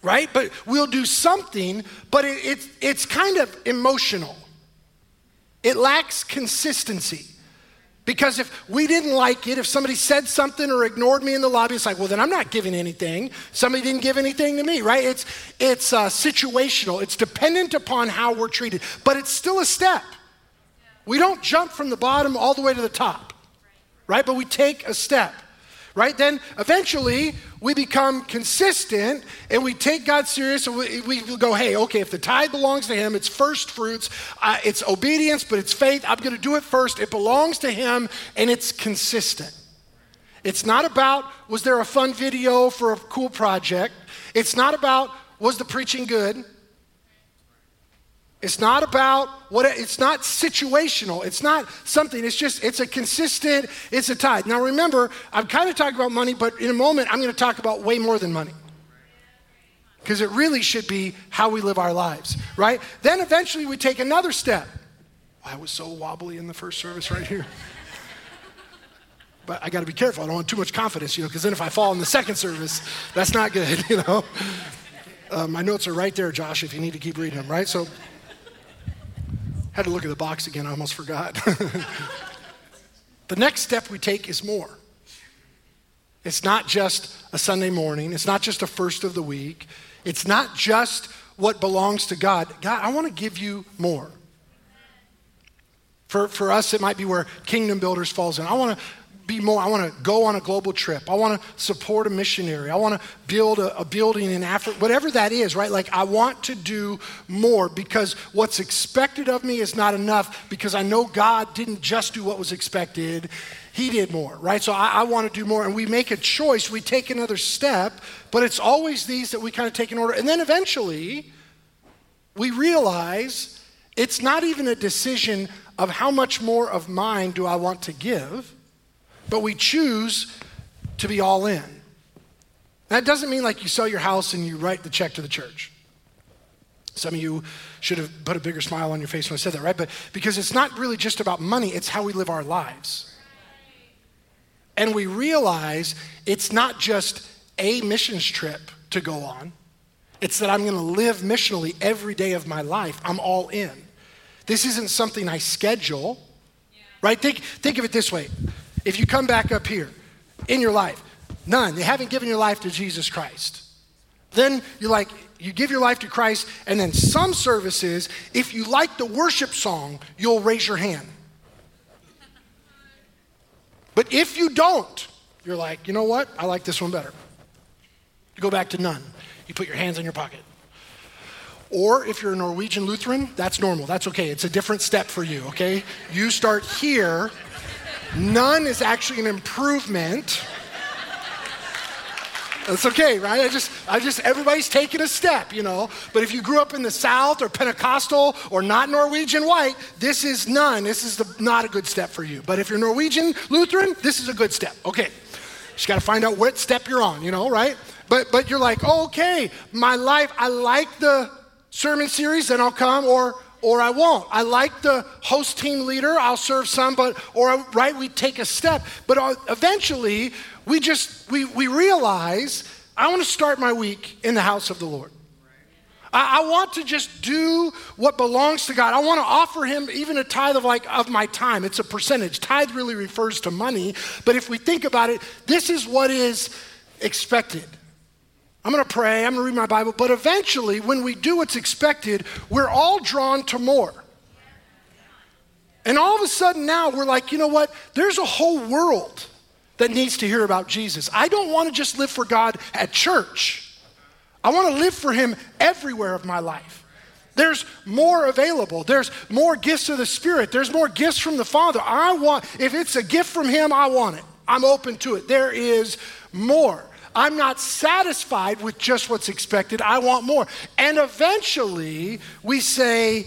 Right? But we'll do something, but it, it, it's kind of emotional. It lacks consistency. Because if we didn't like it, if somebody said something or ignored me in the lobby, it's like, well, then I'm not giving anything. Somebody didn't give anything to me, right? It's, it's uh, situational, it's dependent upon how we're treated, but it's still a step. We don't jump from the bottom all the way to the top right? But we take a step, right? Then eventually we become consistent and we take God serious and we, we go, hey, okay, if the tithe belongs to Him, it's first fruits, uh, it's obedience, but it's faith. I'm going to do it first. It belongs to Him and it's consistent. It's not about, was there a fun video for a cool project? It's not about, was the preaching good? It's not about what it's not situational. It's not something. It's just it's a consistent. It's a tithe. Now remember, I'm kind of talking about money, but in a moment I'm going to talk about way more than money. Because it really should be how we live our lives, right? Then eventually we take another step. I was so wobbly in the first service right here. but I got to be careful. I don't want too much confidence, you know, because then if I fall in the second service, that's not good, you know. Uh, my notes are right there, Josh, if you need to keep reading them, right? So had to look at the box again, I almost forgot. the next step we take is more. It's not just a Sunday morning, it's not just a first of the week, it's not just what belongs to God. God, I want to give you more. For, for us, it might be where Kingdom Builders falls in. I want to be more. I want to go on a global trip. I want to support a missionary. I want to build a, a, building in Africa, whatever that is, right? Like, I want to do more because what's expected of me is not enough because I know God didn't just do what was expected, He did more, right? So I, I want to do more. And we make a choice, we take another step, but it's always these that we kind of take in order. And then eventually, we realize it's not even a decision of how much more of mine do I want to give but we choose to be all in. That doesn't mean like you sell your house and you write the check to the church. Some of you should have put a bigger smile on your face when I said that, right? But because it's not really just about money, it's how we live our lives. And we realize it's not just a missions trip to go on, it's that I'm going to live missionally every day of my life. I'm all in. This isn't something I schedule, right? Think, think of it this way if you come back up here in your life, none, you haven't given your life to Jesus Christ. Then you're like, you give your life to Christ, and then some services, if you like the worship song, you'll raise your hand. But if you don't, you're like, you know what? I like this one better. You go back to none. You put your hands in your pocket. Or if you're a Norwegian Lutheran, that's normal. That's okay. It's a different step for you, okay? You start here None is actually an improvement. That's okay, right? I just, I just, everybody's taking a step, you know. But if you grew up in the South or Pentecostal or not Norwegian white, this is none. This is the, not a good step for you. But if you're Norwegian Lutheran, this is a good step. Okay. Just got to find out what step you're on, you know, right? But, but you're like, okay, my life, I like the sermon series, then I'll come, or or I won't. I like the host team leader, I'll serve some, but, or, right, we take a step. But uh, eventually, we just, we, we realize, I want to start my week in the house of the Lord. I, I want to just do what belongs to God. I want to offer him even a tithe of like of my time. It's a percentage. Tithe really refers to money, but if we think about it, this is what is expected. I'm going to pray, I'm going to read my Bible, but eventually, when we do what's expected, we're all drawn to more. And all of a sudden now we're like, you know what? There's a whole world that needs to hear about Jesus. I don't want to just live for God at church. I want to live for Him everywhere of my life. There's more available. There's more gifts of the Spirit. There's more gifts from the Father. I want, if it's a gift from Him, I want it. I'm open to it. There is more. I'm not satisfied with just what's expected. I want more. And eventually, we say,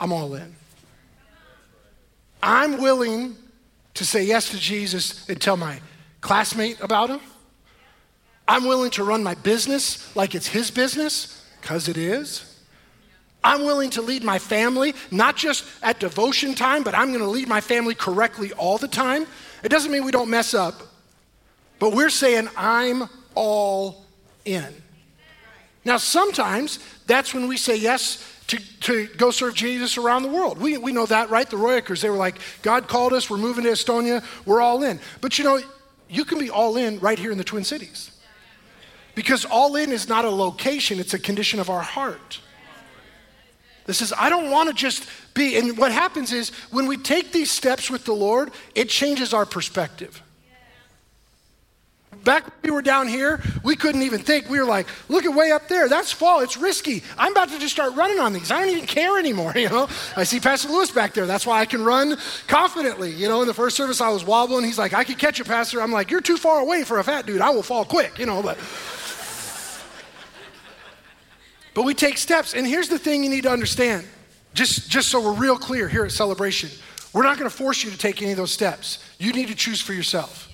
I'm all in. I'm willing to say yes to Jesus and tell my classmate about him. I'm willing to run my business like it's his business, because it is. I'm willing to lead my family, not just at devotion time, but I'm going to lead my family correctly all the time. It doesn't mean we don't mess up, but we're saying, I'm all in. Now, sometimes that's when we say yes to, to go serve Jesus around the world. We, we know that, right? The Royakers, they were like, God called us, we're moving to Estonia, we're all in. But you know, you can be all in right here in the Twin Cities. Because all in is not a location, it's a condition of our heart. This is, I don't want to just be, and what happens is when we take these steps with the Lord, it changes our perspective. Back when we were down here, we couldn't even think. We were like, look at way up there. That's fall. It's risky. I'm about to just start running on these. I don't even care anymore, you know? I see Pastor Lewis back there. That's why I can run confidently. You know, in the first service, I was wobbling. He's like, I could catch you, Pastor. I'm like, you're too far away for a fat dude. I will fall quick, you know, but. But we take steps. And here's the thing you need to understand, just, just so we're real clear here at Celebration. We're not going to force you to take any of those steps. You need to choose for yourself.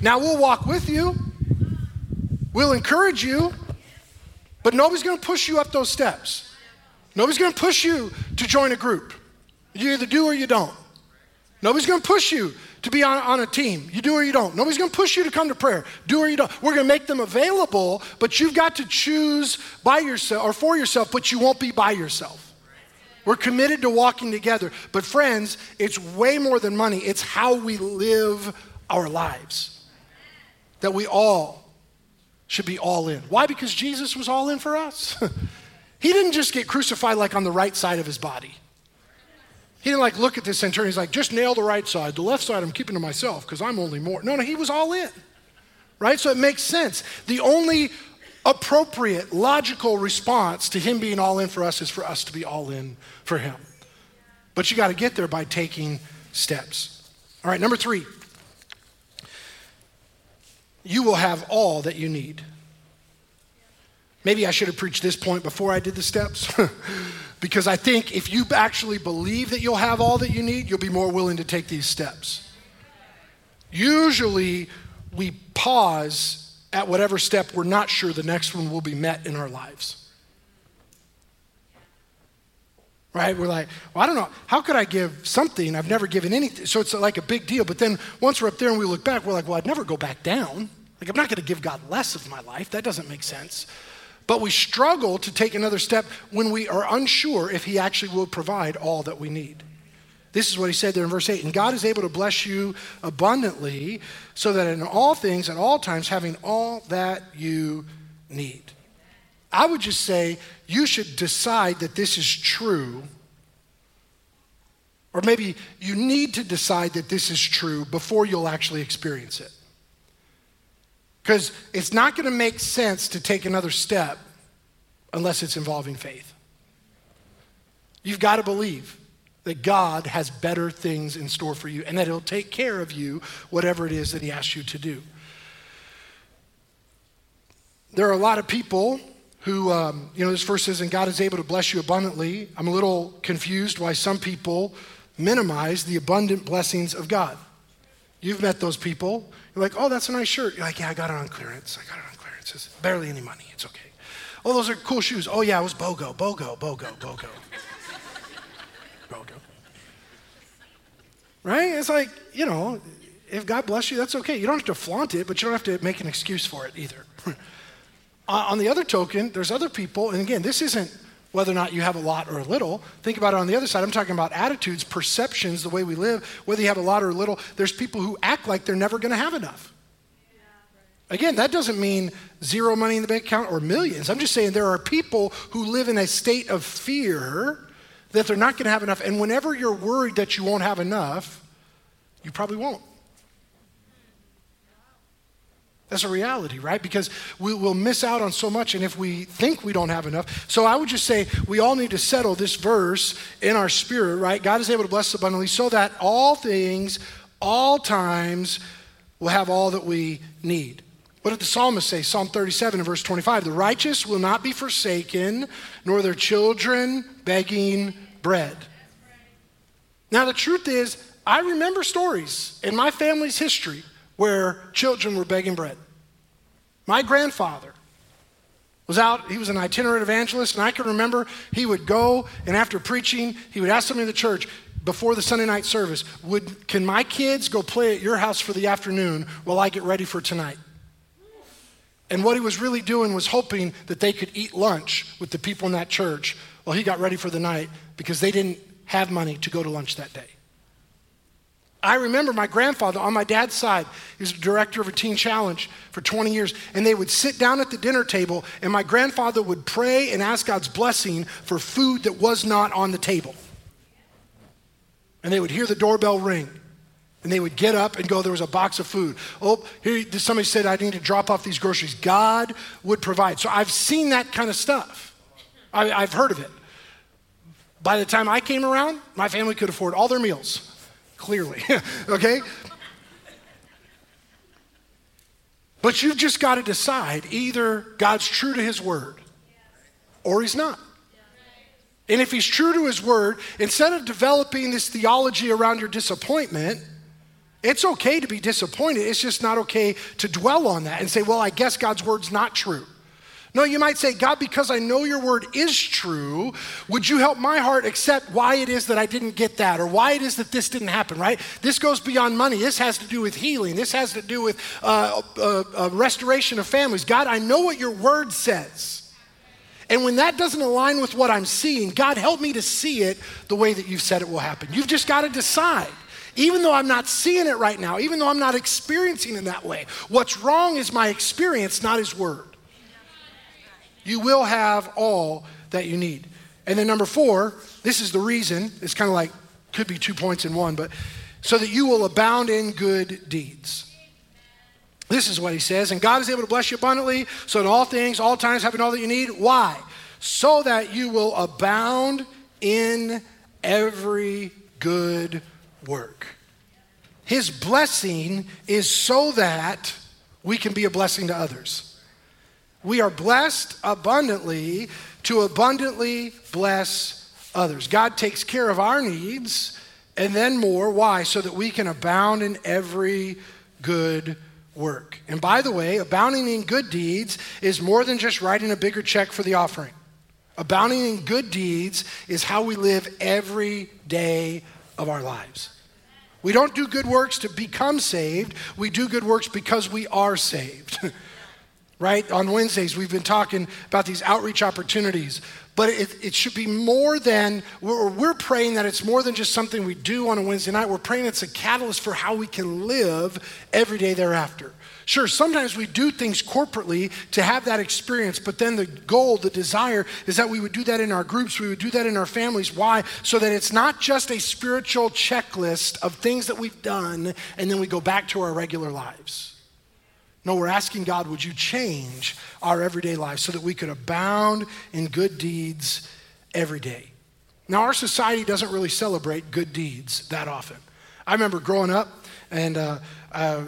Now, we'll walk with you, we'll encourage you, but nobody's going to push you up those steps. Nobody's going to push you to join a group. You either do or you don't. Nobody's going to push you to be on, on a team. You do or you don't. Nobody's going to push you to come to prayer. Do or you don't. We're going to make them available, but you've got to choose by yourself or for yourself, but you won't be by yourself. We're committed to walking together. But, friends, it's way more than money, it's how we live our lives. That we all should be all in. Why? Because Jesus was all in for us. he didn't just get crucified like on the right side of his body. He didn't like look at this centurion. He's like, just nail the right side. The left side I'm keeping to myself because I'm only more. No, no, he was all in. Right? So it makes sense. The only appropriate, logical response to him being all in for us is for us to be all in for him. But you got to get there by taking steps. All right, number three. You will have all that you need. Maybe I should have preached this point before I did the steps. Because I think if you actually believe that you'll have all that you need, you'll be more willing to take these steps. Usually, we pause at whatever step we're not sure the next one will be met in our lives. Right? We're like, well, I don't know. How could I give something? I've never given anything. So it's like a big deal. But then once we're up there and we look back, we're like, well, I'd never go back down. Like, I'm not going to give God less of my life. That doesn't make sense. But we struggle to take another step when we are unsure if He actually will provide all that we need. This is what he said there in verse 8. And God is able to bless you abundantly, so that in all things, at all times, having all that you need. I would just say you should decide that this is true. Or maybe you need to decide that this is true before you'll actually experience it. Because it's not going to make sense to take another step unless it's involving faith. You've got to believe that God has better things in store for you and that He'll take care of you, whatever it is that He asks you to do. There are a lot of people who, um, you know, this verse says, and God is able to bless you abundantly. I'm a little confused why some people minimize the abundant blessings of God. You've met those people. You're like, oh, that's a nice shirt. You're like, yeah, I got it on clearance. I got it on clearance. It's barely any money. It's okay. Oh, those are cool shoes. Oh, yeah, it was BOGO, BOGO, BOGO, BOGO. BOGO. Right? It's like, you know, if God bless you, that's okay. You don't have to flaunt it, but you don't have to make an excuse for it either. Uh, on the other token, there's other people, and again, this isn't whether or not you have a lot or a little. Think about it on the other side. I'm talking about attitudes, perceptions, the way we live, whether you have a lot or a little. There's people who act like they're never going to have enough. Again, that doesn't mean zero money in the bank account or millions. I'm just saying there are people who live in a state of fear that they're not going to have enough. And whenever you're worried that you won't have enough, you probably won't. That's a reality, right? Because we will miss out on so much, and if we think we don't have enough. So I would just say we all need to settle this verse in our spirit, right? God is able to bless abundantly so that all things, all times, will have all that we need. What did the psalmist say? Psalm 37 and verse 25 The righteous will not be forsaken, nor their children begging bread. Now, the truth is, I remember stories in my family's history where children were begging bread. My grandfather was out, he was an itinerant evangelist, and I can remember he would go and after preaching, he would ask somebody in the church before the Sunday night service, would, Can my kids go play at your house for the afternoon while I get ready for tonight? And what he was really doing was hoping that they could eat lunch with the people in that church while he got ready for the night because they didn't have money to go to lunch that day. I remember my grandfather on my dad's side, he was director of a teen challenge for 20 years, and they would sit down at the dinner table, and my grandfather would pray and ask God's blessing for food that was not on the table. And they would hear the doorbell ring, and they would get up and go, There was a box of food. Oh, here, somebody said, I need to drop off these groceries. God would provide. So I've seen that kind of stuff, I, I've heard of it. By the time I came around, my family could afford all their meals clearly, okay? But you've just got to decide either God's true to his word or he's not. And if he's true to his word, instead of developing this theology around your disappointment, it's okay to be disappointed. It's just not okay to dwell on that and say, well, I guess God's word's not true. No, you might say, God, because I know your word is true, would you help my heart accept why it is that I didn't get that or why it is that this didn't happen, right? This goes beyond money. This has to do with healing. This has to do with uh, uh, uh, restoration of families. God, I know what your word says. And when that doesn't align with what I'm seeing, God, help me to see it the way that you've said it will happen. You've just got to decide. Even though I'm not seeing it right now, even though I'm not experiencing it in that way, what's wrong is my experience, not his word. You will have all that you need. And then number four, this is the reason, it's kind of like, could be two points in one, but so that you will abound in good deeds. This is what he says, and God is able to bless you abundantly, so in all things, all times, having all that you need. Why? So that you will abound in every good work. His blessing is so that we can be a blessing to others. We are blessed abundantly to abundantly bless others. God takes care of our needs and then more. Why? So that we can abound in every good work. And by the way, abounding in good deeds is more than just writing a bigger check for the offering. Abounding in good deeds is how we live every day of our lives. We don't do good works to become saved, we do good works because we are saved. right? On Wednesdays, we've been talking about these outreach opportunities. But it, it should be more than, we're, we're praying that it's more than just something we do on a Wednesday night. We're praying it's a catalyst for how we can live every day thereafter. Sure, sometimes we do things corporately to have that experience, but then the goal, the desire is that we would do that in our groups, we would do that in our families. Why? So that it's not just a spiritual checklist of things that we've done and then we go back to our regular lives. No, we're asking God, would you change our everyday lives so that we could abound in good deeds every day? Now, our society doesn't really celebrate good deeds that often. I remember growing up and uh, uh,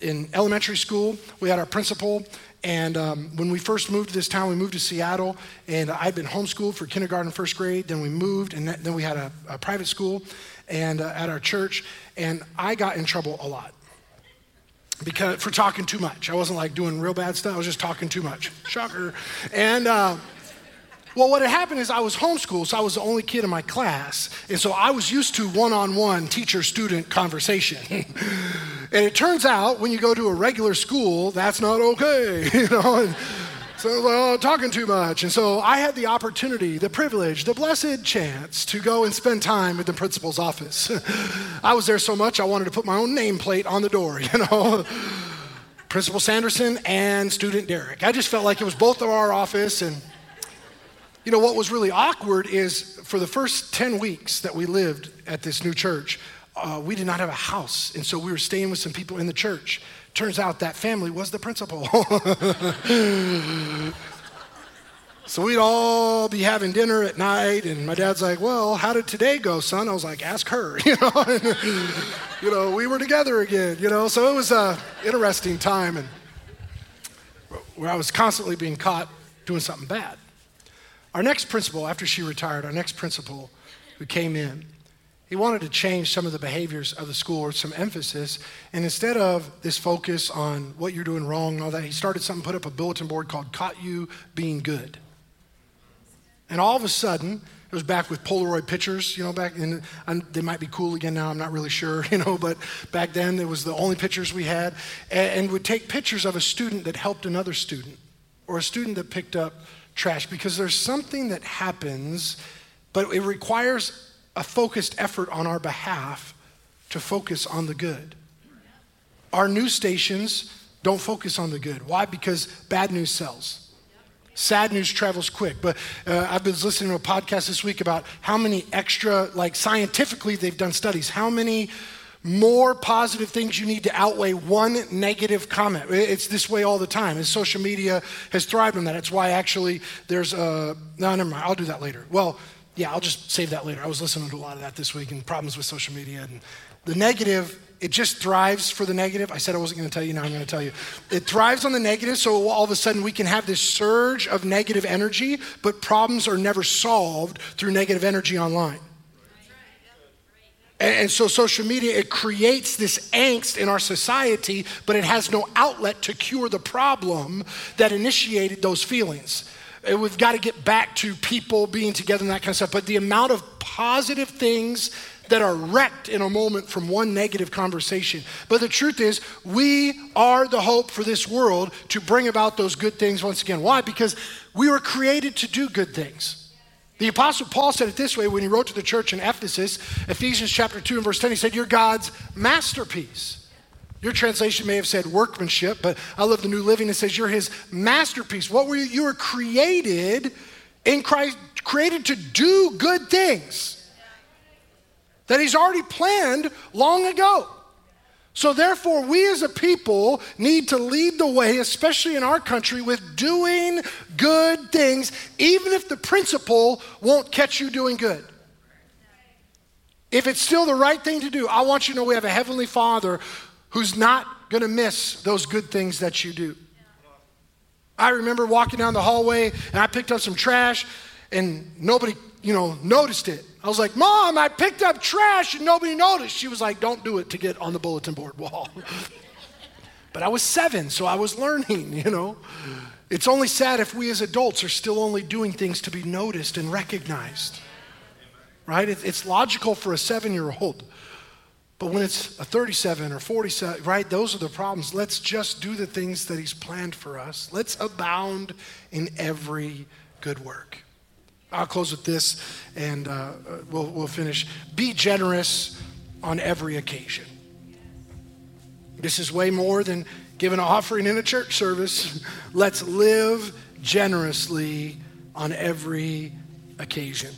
in elementary school, we had our principal. And um, when we first moved to this town, we moved to Seattle, and I'd been homeschooled for kindergarten, first grade. Then we moved, and then we had a, a private school, and uh, at our church, and I got in trouble a lot because for talking too much. I wasn't like doing real bad stuff. I was just talking too much. Shocker. And uh, well, what had happened is I was homeschooled, so I was the only kid in my class, and so I was used to one-on-one teacher-student conversation. and it turns out when you go to a regular school, that's not okay, you know. So well, talking too much. And so I had the opportunity, the privilege, the blessed chance to go and spend time with the principal's office. I was there so much I wanted to put my own nameplate on the door, you know. Principal Sanderson and student Derrick. I just felt like it was both of our office and you know, what was really awkward is for the first 10 weeks that we lived at this new church, uh, we did not have a house. And so we were staying with some people in the church. Turns out that family was the principal. so we'd all be having dinner at night, and my dad's like, Well, how did today go, son? I was like, Ask her. You know, you know we were together again, you know. So it was an interesting time, and where I was constantly being caught doing something bad. Our next principal, after she retired, our next principal who came in, he wanted to change some of the behaviors of the school or some emphasis. And instead of this focus on what you're doing wrong and all that, he started something, put up a bulletin board called Caught You Being Good. And all of a sudden, it was back with Polaroid pictures, you know, back and they might be cool again now, I'm not really sure, you know, but back then it was the only pictures we had. And, and would take pictures of a student that helped another student or a student that picked up trash because there's something that happens, but it requires a focused effort on our behalf to focus on the good. Our news stations don't focus on the good. Why? Because bad news sells. Sad news travels quick. But uh, I've been listening to a podcast this week about how many extra, like scientifically, they've done studies, how many more positive things you need to outweigh one negative comment. It's this way all the time. And social media has thrived on that. It's why actually there's a, no, never mind, I'll do that later. Well, yeah, I'll just save that later. I was listening to a lot of that this week and problems with social media. And the negative, it just thrives for the negative. I said I wasn't going to tell you, now I'm going to tell you. It thrives on the negative, so all of a sudden we can have this surge of negative energy, but problems are never solved through negative energy online. And, so social media, it creates this angst in our society, but it has no outlet to cure the problem that initiated those feelings. We've got to get back to people being together and that kind of stuff. But the amount of positive things that are wrecked in a moment from one negative conversation. But the truth is, we are the hope for this world to bring about those good things once again. Why? Because we were created to do good things. The Apostle Paul said it this way when he wrote to the church in Ephesus, Ephesians chapter 2 and verse 10. He said, You're God's masterpiece. Your translation may have said workmanship, but I love the New Living. It says, You're his masterpiece. What were you? You were created in Christ, created to do good things that he's already planned long ago. So, therefore, we as a people need to lead the way, especially in our country, with doing good things, even if the principle won't catch you doing good. If it's still the right thing to do, I want you to know we have a Heavenly Father who's not going to miss those good things that you do. I remember walking down the hallway and I picked up some trash and nobody, you know, noticed it. I was like, Mom, I picked up trash and nobody noticed. She was like, Don't do it to get on the bulletin board wall. but I was seven, so I was learning, you know. It's only sad if we as adults are still only doing things to be noticed and recognized. Right? It's logical for a seven year old. But when it's a 37 or 47, right, those are the problems. Let's just do the things that He's planned for us. Let's abound in every good work. I'll close with this and uh, we'll, we'll finish. Be generous on every occasion. This is way more than giving an offering in a church service. Let's live generously on every occasion.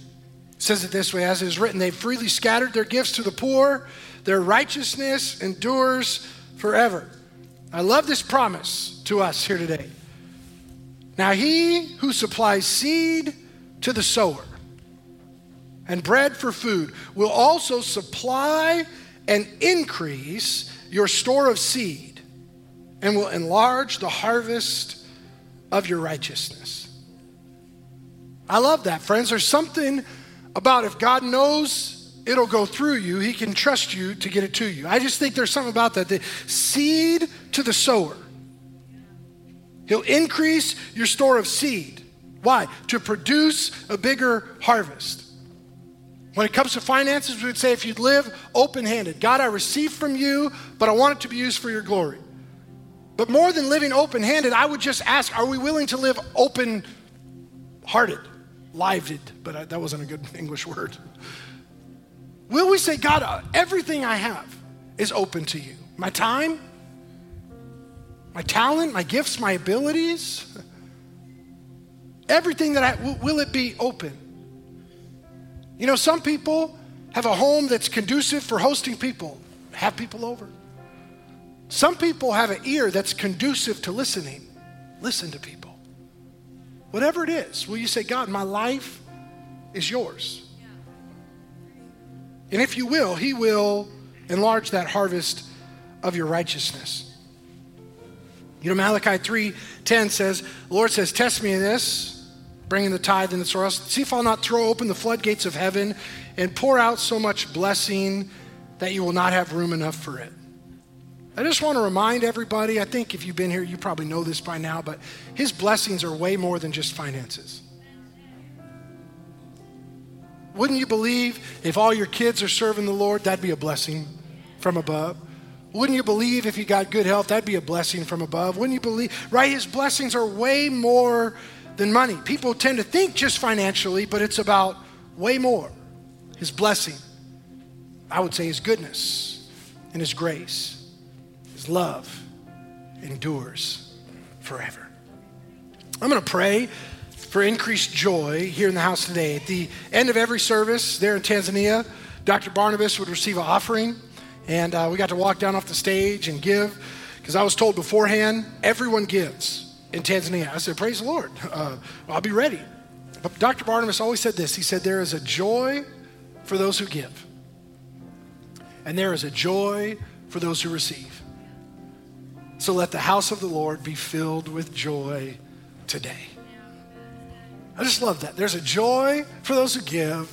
It says it this way as it is written, they freely scattered their gifts to the poor, their righteousness endures forever. I love this promise to us here today. Now, he who supplies seed, to the sower and bread for food will also supply and increase your store of seed and will enlarge the harvest of your righteousness. I love that, friends. There's something about if God knows it'll go through you, he can trust you to get it to you. I just think there's something about that. The seed to the sower. He'll increase your store of seed. Why? To produce a bigger harvest. When it comes to finances, we would say if you'd live open handed, God, I receive from you, but I want it to be used for your glory. But more than living open handed, I would just ask, are we willing to live open hearted? Lived, but I, that wasn't a good English word. Will we say, God, uh, everything I have is open to you? My time, my talent, my gifts, my abilities? Everything that I, will it be open? You know, some people have a home that's conducive for hosting people, have people over. Some people have an ear that's conducive to listening. Listen to people. Whatever it is, will you say, God, my life is yours? And if you will, He will enlarge that harvest of your righteousness. You know, Malachi 3:10 says, the Lord says, Test me in this, bringing the tithe and the soil. See if I'll not throw open the floodgates of heaven and pour out so much blessing that you will not have room enough for it. I just want to remind everybody, I think if you've been here, you probably know this by now, but his blessings are way more than just finances. Wouldn't you believe if all your kids are serving the Lord, that'd be a blessing from above? Wouldn't you believe if you got good health, that'd be a blessing from above? Wouldn't you believe? Right? His blessings are way more than money. People tend to think just financially, but it's about way more. His blessing, I would say his goodness and his grace His love endures forever. I'm going to pray for increased joy here in the house today. At the end of every service there in Tanzania, Dr. Barnabas would receive an offering, and uh, we got to walk down off the stage and give. Because I was told beforehand, everyone gives in Tanzania. I said, Praise the Lord. Uh, I'll be ready. But Dr. Barnabas always said this He said, There is a joy for those who give, and there is a joy for those who receive. So let the house of the Lord be filled with joy today. I just love that. There's a joy for those who give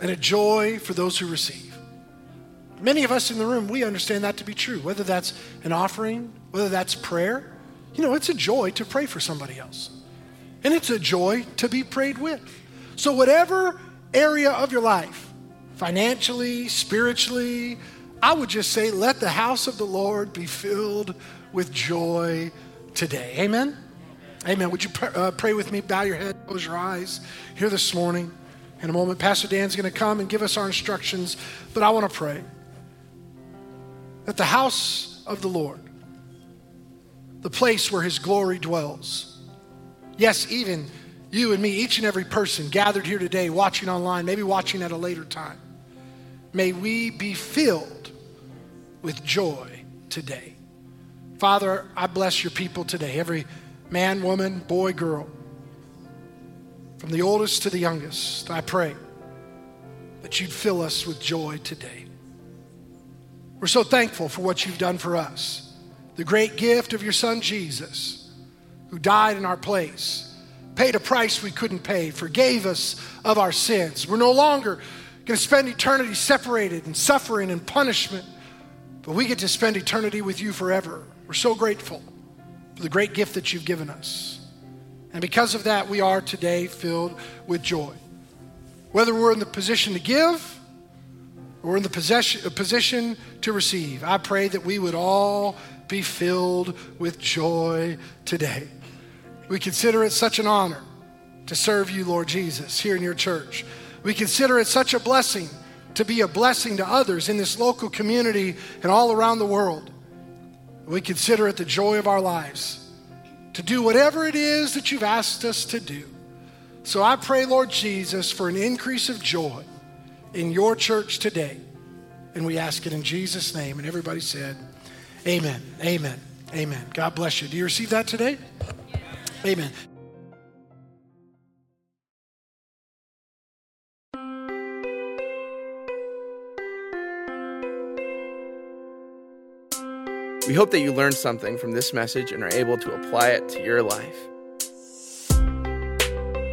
and a joy for those who receive. Many of us in the room, we understand that to be true, whether that's an offering, whether that's prayer. You know, it's a joy to pray for somebody else. And it's a joy to be prayed with. So, whatever area of your life, financially, spiritually, I would just say, let the house of the Lord be filled with joy today. Amen? Amen. Would you pr- uh, pray with me? Bow your head, close your eyes here this morning. In a moment, Pastor Dan's going to come and give us our instructions, but I want to pray that the house of the Lord, the place where his glory dwells, yes, even you and me, each and every person gathered here today, watching online, maybe watching at a later time, may we be filled with joy today. Father, I bless your people today, every man, woman, boy, girl, from the oldest to the youngest. I pray that you'd fill us with joy today. We're so thankful for what you've done for us. The great gift of your son Jesus, who died in our place, paid a price we couldn't pay, forgave us of our sins. We're no longer going to spend eternity separated and suffering and punishment but we get to spend eternity with you forever. We're so grateful for the great gift that you've given us. And because of that, we are today filled with joy. Whether we're in the position to give or in the possession, position to receive, I pray that we would all be filled with joy today. We consider it such an honor to serve you, Lord Jesus, here in your church. We consider it such a blessing to be a blessing to others in this local community and all around the world. We consider it the joy of our lives to do whatever it is that you've asked us to do. So I pray, Lord Jesus, for an increase of joy in your church today. And we ask it in Jesus' name. And everybody said, Amen. Amen. Amen. God bless you. Do you receive that today? Amen. We hope that you learned something from this message and are able to apply it to your life.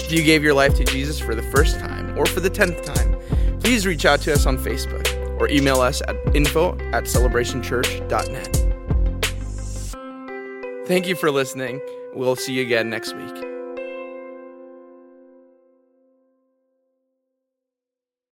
If you gave your life to Jesus for the first time or for the tenth time, please reach out to us on Facebook or email us at info at celebrationchurch.net. Thank you for listening. We'll see you again next week.